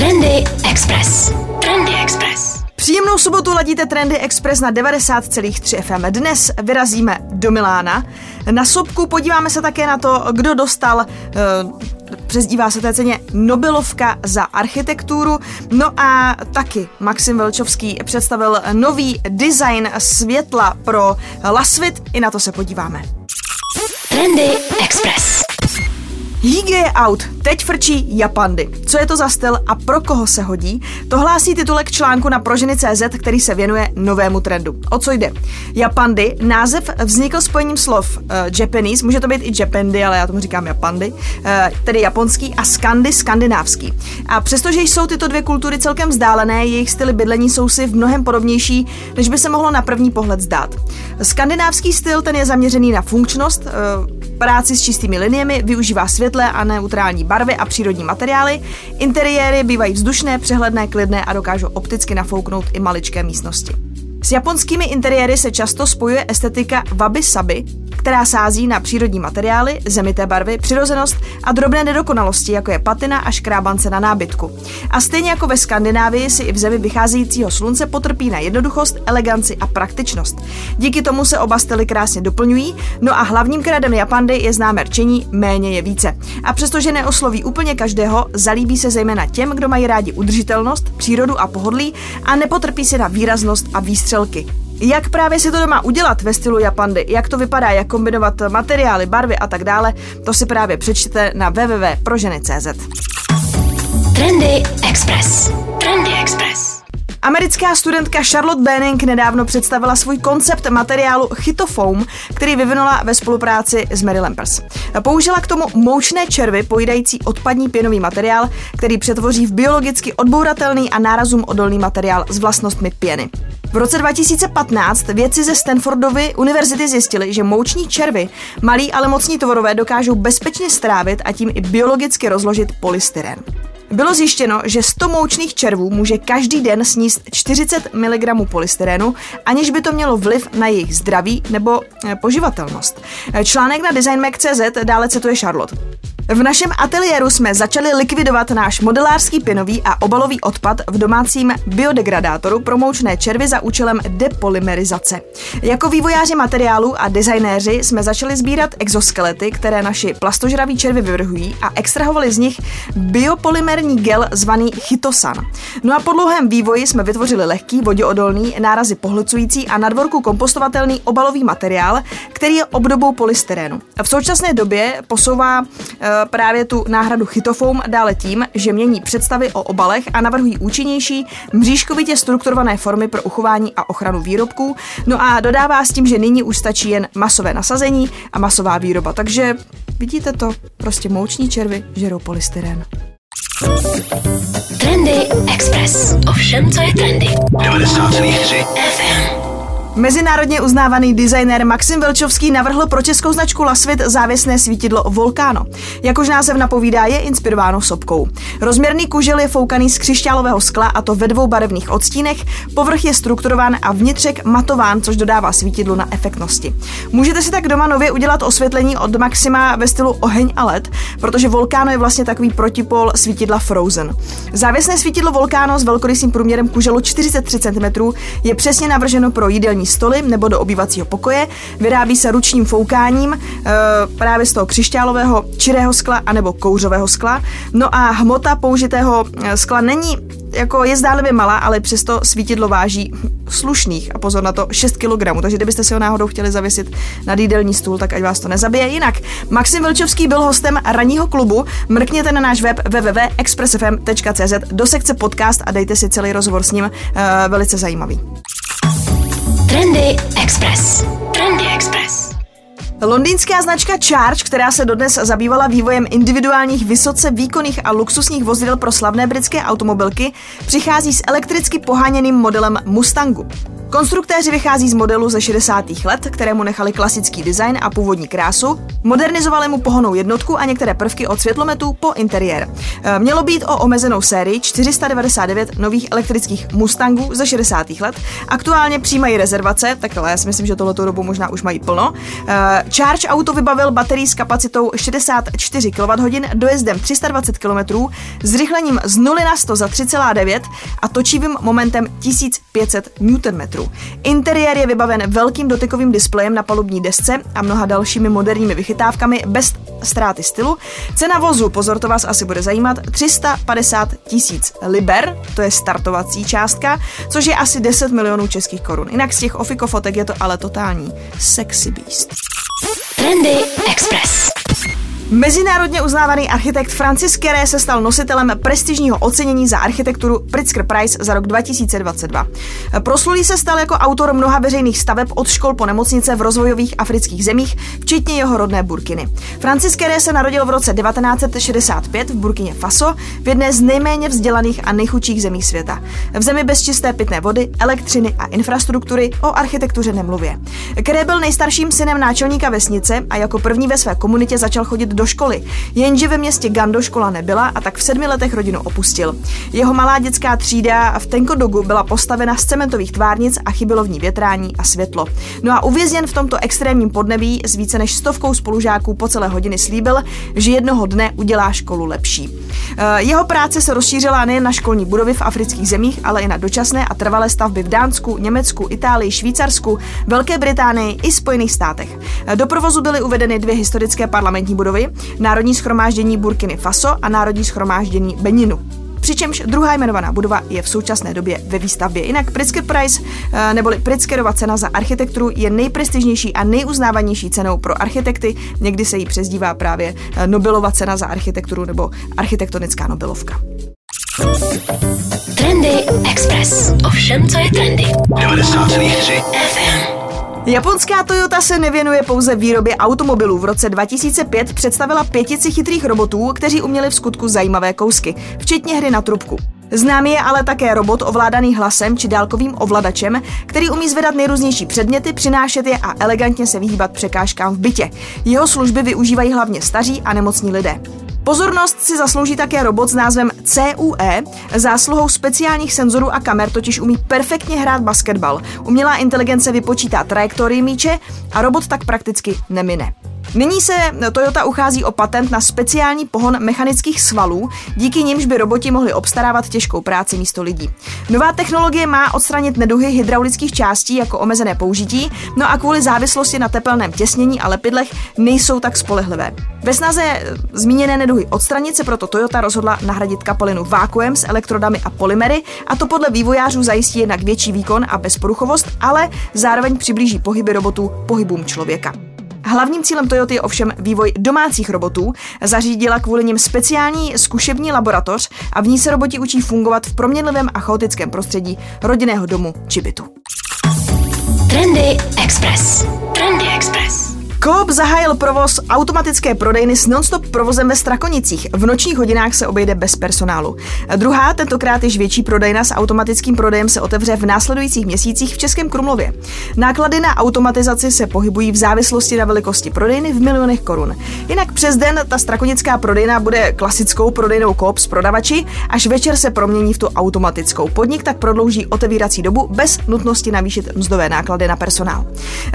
Trendy Express. Trendy Express. Příjemnou sobotu ladíte Trendy Express na 90,3 FM. Dnes vyrazíme do Milána. Na sobku podíváme se také na to, kdo dostal uh, přezdívá se té ceně Nobelovka za architekturu. No a taky Maxim Velčovský představil nový design světla pro Lasvit. I na to se podíváme. Trendy Express. Hygge je out, teď frčí Japandy. Co je to za styl a pro koho se hodí? To hlásí titulek článku na proženy.cz, který se věnuje novému trendu. O co jde? Japandy, název vznikl spojením slov uh, Japanese, může to být i Japandy, ale já tomu říkám Japandy, uh, tedy japonský a Skandy, skandinávský. A přestože jsou tyto dvě kultury celkem vzdálené, jejich styly bydlení jsou si v mnohem podobnější, než by se mohlo na první pohled zdát. Skandinávský styl ten je zaměřený na funkčnost, uh, práci s čistými liniemi, využívá světlé a neutrální barvy a přírodní materiály. Interiéry bývají vzdušné, přehledné, klidné a dokážou opticky nafouknout i maličké místnosti. S japonskými interiéry se často spojuje estetika wabi-sabi, která sází na přírodní materiály, zemité barvy, přirozenost a drobné nedokonalosti, jako je patina a škrábance na nábytku. A stejně jako ve Skandinávii si i v zemi vycházejícího slunce potrpí na jednoduchost, eleganci a praktičnost. Díky tomu se oba styly krásně doplňují, no a hlavním kredem Japandy je známé rčení méně je více. A přestože neosloví úplně každého, zalíbí se zejména těm, kdo mají rádi udržitelnost, přírodu a pohodlí a nepotrpí se na výraznost a výstřelky. Jak právě si to doma udělat ve stylu Japandy, jak to vypadá, jak kombinovat materiály, barvy a tak dále, to si právě přečtěte na www.proženy.cz. Trendy Express. Trendy Express. Americká studentka Charlotte Benning nedávno představila svůj koncept materiálu Chytofoam, který vyvinula ve spolupráci s Mary Lampers. Použila k tomu moučné červy pojídající odpadní pěnový materiál, který přetvoří v biologicky odbouratelný a nárazům odolný materiál s vlastnostmi pěny. V roce 2015 vědci ze Stanfordovy univerzity zjistili, že mouční červy, malí ale mocní tvorové, dokážou bezpečně strávit a tím i biologicky rozložit polystyren. Bylo zjištěno, že 100 moučných červů může každý den sníst 40 mg polystyrenu, aniž by to mělo vliv na jejich zdraví nebo eh, poživatelnost. Článek na DesignMag.cz dále cituje Charlotte. V našem ateliéru jsme začali likvidovat náš modelářský pěnový a obalový odpad v domácím biodegradátoru pro moučné červy za účelem depolymerizace. Jako vývojáři materiálu a designéři jsme začali sbírat exoskelety, které naši plastožraví červy vyvrhují a extrahovali z nich biopolymerní gel zvaný chytosan. No a po dlouhém vývoji jsme vytvořili lehký, voděodolný, nárazy pohlcující a na dvorku kompostovatelný obalový materiál, který je obdobou polystyrénu. V současné době posouvá e, právě tu náhradu chytofoam dále tím, že mění představy o obalech a navrhují účinnější, mřížkovitě strukturované formy pro uchování a ochranu výrobků. No a dodává s tím, že nyní už stačí jen masové nasazení a masová výroba. Takže vidíte to, prostě mouční červy žerou polystyren. Trendy Express. Ovšem, co je trendy. 90,3 FM. Mezinárodně uznávaný designér Maxim Velčovský navrhl pro českou značku Lasvit závěsné svítidlo Volcano. Jakož název napovídá, je inspirováno sopkou. Rozměrný kužel je foukaný z křišťálového skla a to ve dvou barevných odstínech, povrch je strukturován a vnitřek matován, což dodává svítidlu na efektnosti. Můžete si tak doma nově udělat osvětlení od Maxima ve stylu oheň a led, protože Volcano je vlastně takový protipol svítidla Frozen. Závěsné svítidlo Volcano s velkorysým průměrem kuželu 43 cm je přesně navrženo pro jídelní stoly nebo do obývacího pokoje. Vyrábí se ručním foukáním e, právě z toho křišťálového čirého skla anebo kouřového skla. No a hmota použitého eh, skla není jako je zdálivě malá, ale přesto svítidlo váží slušných, a pozor na to, 6 kg, takže kdybyste si ho náhodou chtěli zavěsit na jídelní stůl, tak ať vás to nezabije. Jinak, Maxim Vilčovský byl hostem ranního klubu, mrkněte na náš web www.expressfm.cz do sekce podcast a dejte si celý rozhovor s ním, uh, velice zajímavý. Trendy Express. Trendy Express. Londýnská značka Charge, která se dodnes zabývala vývojem individuálních vysoce výkonných a luxusních vozidel pro slavné britské automobilky, přichází s elektricky poháněným modelem Mustangu. Konstruktéři vychází z modelu ze 60. let, kterému nechali klasický design a původní krásu, modernizovali mu pohonou jednotku a některé prvky od světlometů po interiér. E, mělo být o omezenou sérii 499 nových elektrických Mustangů ze 60. let. Aktuálně přijímají rezervace, tak ale já si myslím, že tohleto dobu možná už mají plno. E, Charge auto vybavil baterií s kapacitou 64 kWh, dojezdem 320 km, zrychlením z 0 na 100 za 3,9 a točivým momentem 1500 Nm. Interiér je vybaven velkým dotykovým displejem na palubní desce a mnoha dalšími moderními vychytávkami bez ztráty stylu. Cena vozu, pozor, to vás asi bude zajímat, 350 tisíc liber, to je startovací částka, což je asi 10 milionů českých korun. Jinak z těch ofiko fotek je to ale totální sexy beast. Trendy. Mezinárodně uznávaný architekt Francis Kéré se stal nositelem prestižního ocenění za architekturu Pritzker Prize za rok 2022. Proslulý se stal jako autor mnoha veřejných staveb od škol po nemocnice v rozvojových afrických zemích, včetně jeho rodné Burkiny. Francis Kéré se narodil v roce 1965 v Burkině Faso, v jedné z nejméně vzdělaných a nejchudších zemí světa. V zemi bez čisté pitné vody, elektřiny a infrastruktury o architektuře nemluvě. Kéré byl nejstarším synem náčelníka vesnice a jako první ve své komunitě začal chodit do školy. Jenže ve městě Gando škola nebyla a tak v sedmi letech rodinu opustil. Jeho malá dětská třída v Tenkodogu byla postavena z cementových tvárnic a chybilo v ní větrání a světlo. No a uvězněn v tomto extrémním podnebí s více než stovkou spolužáků po celé hodiny slíbil, že jednoho dne udělá školu lepší. Eh, jeho práce se rozšířila nejen na školní budovy v afrických zemích, ale i na dočasné a trvalé stavby v Dánsku, Německu, Itálii, Švýcarsku, Velké Británii i Spojených státech. Eh, do provozu byly uvedeny dvě historické parlamentní budovy, Národní schromáždění Burkiny Faso a Národní schromáždění Beninu. Přičemž druhá jmenovaná budova je v současné době ve výstavbě. Jinak Pritzker Prize, eh, neboli Pritzkerova cena za architekturu, je nejprestižnější a nejuznávanější cenou pro architekty. Někdy se jí přezdívá právě eh, Nobelova cena za architekturu nebo architektonická Nobelovka. Trendy Express. Ovšem, co je trendy. 90,3 FM. Japonská Toyota se nevěnuje pouze výrobě automobilů. V roce 2005 představila pětici chytrých robotů, kteří uměli v skutku zajímavé kousky, včetně hry na trubku. Známý je ale také robot ovládaný hlasem či dálkovým ovladačem, který umí zvedat nejrůznější předměty, přinášet je a elegantně se vyhýbat překážkám v bytě. Jeho služby využívají hlavně staří a nemocní lidé. Pozornost si zaslouží také robot s názvem CUE. Zásluhou speciálních senzorů a kamer totiž umí perfektně hrát basketbal. Umělá inteligence vypočítá trajektorii míče a robot tak prakticky nemine. Nyní se Toyota uchází o patent na speciální pohon mechanických svalů, díky nimž by roboti mohli obstarávat těžkou práci místo lidí. Nová technologie má odstranit neduhy hydraulických částí jako omezené použití, no a kvůli závislosti na tepelném těsnění a lepidlech nejsou tak spolehlivé. Ve snaze zmíněné neduhy odstranit se proto Toyota rozhodla nahradit kapalinu vákuem s elektrodami a polymery a to podle vývojářů zajistí jednak větší výkon a bezporuchovost, ale zároveň přiblíží pohyby robotů pohybům člověka. Hlavním cílem Toyota je ovšem vývoj domácích robotů. Zařídila kvůli nim speciální zkušební laboratoř a v ní se roboti učí fungovat v proměnlivém a chaotickém prostředí rodinného domu či bytu. Trendy Express. Trendy Express. Coop zahájil provoz automatické prodejny s nonstop provozem ve Strakonicích. V nočních hodinách se obejde bez personálu. Druhá, tentokrát již větší prodejna s automatickým prodejem se otevře v následujících měsících v Českém Krumlově. Náklady na automatizaci se pohybují v závislosti na velikosti prodejny v milionech korun. Jinak přes den ta strakonická prodejna bude klasickou prodejnou Coop s prodavači, až večer se promění v tu automatickou. Podnik tak prodlouží otevírací dobu bez nutnosti navýšit mzdové náklady na personál.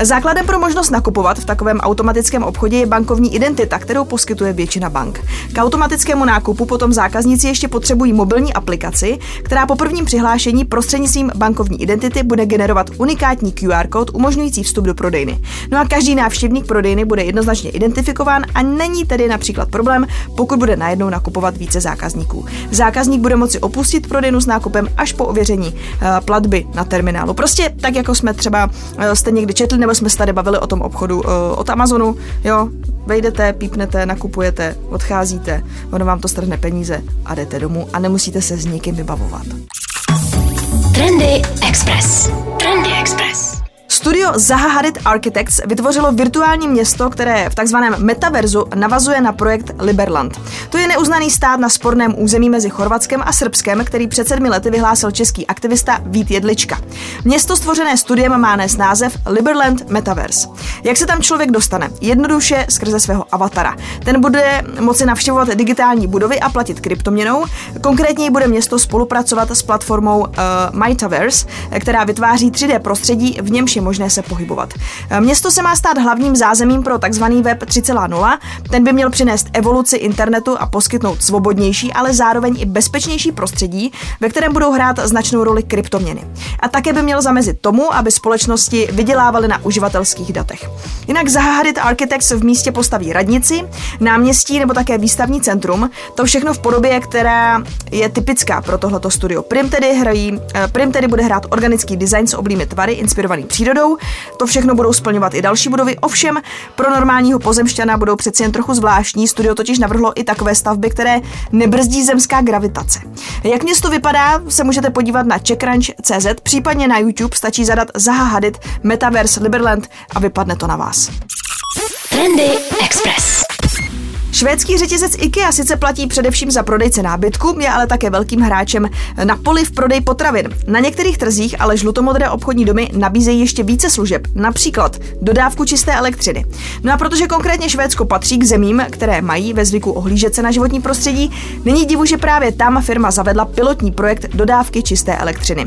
Základem pro možnost nakupovat v takovém automatickém obchodě je bankovní identita, kterou poskytuje většina bank. K automatickému nákupu potom zákazníci ještě potřebují mobilní aplikaci, která po prvním přihlášení prostřednictvím bankovní identity bude generovat unikátní QR kód umožňující vstup do prodejny. No a každý návštěvník prodejny bude jednoznačně identifikován a není tedy například problém, pokud bude najednou nakupovat více zákazníků. Zákazník bude moci opustit prodejnu s nákupem až po ověření uh, platby na terminálu. Prostě tak, jako jsme třeba uh, jste někdy četli nebo jsme se tady bavili o tom obchodu uh, od Amazonu, jo, vejdete, pípnete, nakupujete, odcházíte, ono vám to strhne peníze a jdete domů a nemusíte se s nikým vybavovat. Trendy Express. Trendy Express. Studio Zaha Hadid Architects vytvořilo virtuální město, které v takzvaném metaverzu navazuje na projekt Liberland. To je neuznaný stát na sporném území mezi Chorvatskem a Srbskem, který před sedmi lety vyhlásil český aktivista Vít Jedlička. Město stvořené studiem má nes název Liberland Metaverse. Jak se tam člověk dostane? Jednoduše skrze svého avatara. Ten bude moci navštěvovat digitální budovy a platit kryptoměnou. Konkrétně bude město spolupracovat s platformou uh, Metaverse, která vytváří 3D prostředí, v němž je možné se pohybovat. Eh, město se má stát hlavním zázemím pro tzv. web 3.0. Ten by měl přinést evoluci internetu a poskytnout svobodnější, ale zároveň i bezpečnější prostředí, ve kterém budou hrát značnou roli kryptoměny. A také by měl zamezit tomu, aby společnosti vydělávaly na uživatelských datech. Jinak Zahadit Architects v místě postaví radnici, náměstí nebo také výstavní centrum. To všechno v podobě, která je typická pro tohleto studio. Prim tedy, hrají, eh, Prim tedy bude hrát organický design s oblými tvary inspirovaný přírodou. To všechno budou splňovat i další budovy. Ovšem, pro normálního pozemšťana budou přeci jen trochu zvláštní. Studio totiž navrhlo i takové stavby, které nebrzdí zemská gravitace. Jak město vypadá, se můžete podívat na CheckRanch.cz, případně na YouTube stačí zadat Zaha Hadid Metaverse Liberland a vypadne to na vás. Trendy Express. Švédský řetězec IKEA sice platí především za prodejce nábytku, je ale také velkým hráčem na poli v prodej potravin. Na některých trzích ale žlutomodré obchodní domy nabízejí ještě více služeb, například dodávku čisté elektřiny. No a protože konkrétně Švédsko patří k zemím, které mají ve zvyku ohlížet se na životní prostředí, není divu, že právě tam firma zavedla pilotní projekt dodávky čisté elektřiny.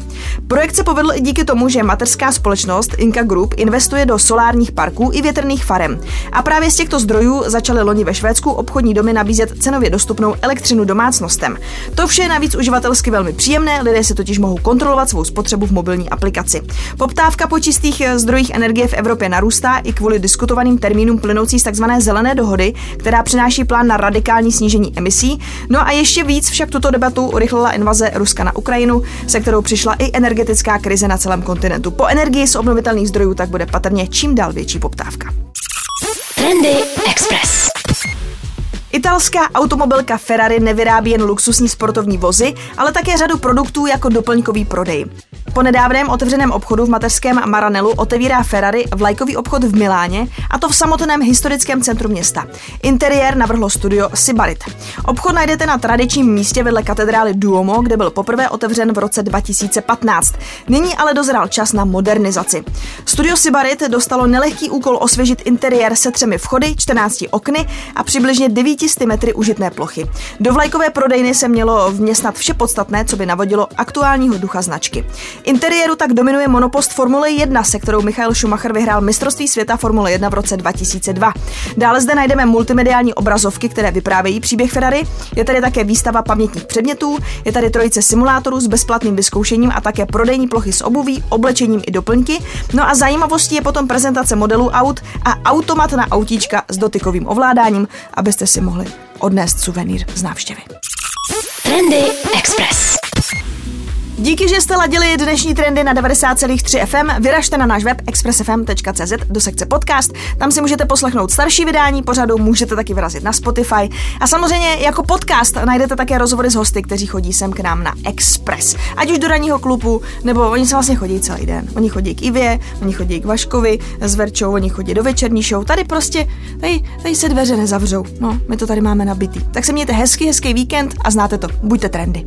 Projekt se povedl i díky tomu, že mateřská společnost Inka Group investuje do solárních parků i větrných farem. A právě z těchto zdrojů začaly loni ve Švédsku obchodní domy nabízet cenově dostupnou elektřinu domácnostem. To vše je navíc uživatelsky velmi příjemné, lidé si totiž mohou kontrolovat svou spotřebu v mobilní aplikaci. Poptávka po čistých eh, zdrojích energie v Evropě narůstá i kvůli diskutovaným termínům plynoucí z tzv. zelené dohody, která přináší plán na radikální snížení emisí. No a ještě víc však tuto debatu urychlila invaze Ruska na Ukrajinu, se kterou přišla i energetická krize na celém kontinentu. Po energii z obnovitelných zdrojů tak bude patrně čím dál větší poptávka. Trendy. Italská automobilka Ferrari nevyrábí jen luxusní sportovní vozy, ale také řadu produktů jako doplňkový prodej. Po nedávném otevřeném obchodu v mateřském Maranelu otevírá Ferrari vlajkový obchod v Miláně, a to v samotném historickém centru města. Interiér navrhlo studio Sibarit. Obchod najdete na tradičním místě vedle katedrály Duomo, kde byl poprvé otevřen v roce 2015. Nyní ale dozrál čas na modernizaci. Studio Sibarit dostalo nelehký úkol osvěžit interiér se třemi vchody, 14 okny a přibližně 900 metry užitné plochy. Do vlajkové prodejny se mělo vměstnat vše podstatné, co by navodilo aktuálního ducha značky. Interiéru tak dominuje monopost Formule 1, se kterou Michael Schumacher vyhrál mistrovství světa Formule 1 v roce 2002. Dále zde najdeme multimediální obrazovky, které vyprávějí příběh Ferrari. Je tady také výstava pamětních předmětů, je tady trojice simulátorů s bezplatným vyzkoušením a také prodejní plochy s obuví, oblečením i doplňky. No a zajímavostí je potom prezentace modelů aut a automat na autíčka s dotykovým ovládáním, abyste si mohli odnést suvenýr z návštěvy. Trendy Express. Díky, že jste ladili dnešní trendy na 90,3 FM. Vyražte na náš web expressfm.cz do sekce podcast. Tam si můžete poslechnout starší vydání pořadu, můžete taky vyrazit na Spotify. A samozřejmě jako podcast najdete také rozhovory s hosty, kteří chodí sem k nám na Express. Ať už do ranního klubu, nebo oni se vlastně chodí celý den. Oni chodí k Ivě, oni chodí k Vaškovi s Verčou, oni chodí do večerní show. Tady prostě, tady, tady se dveře nezavřou. No, my to tady máme nabitý. Tak se mějte hezký, hezký víkend a znáte to. Buďte trendy.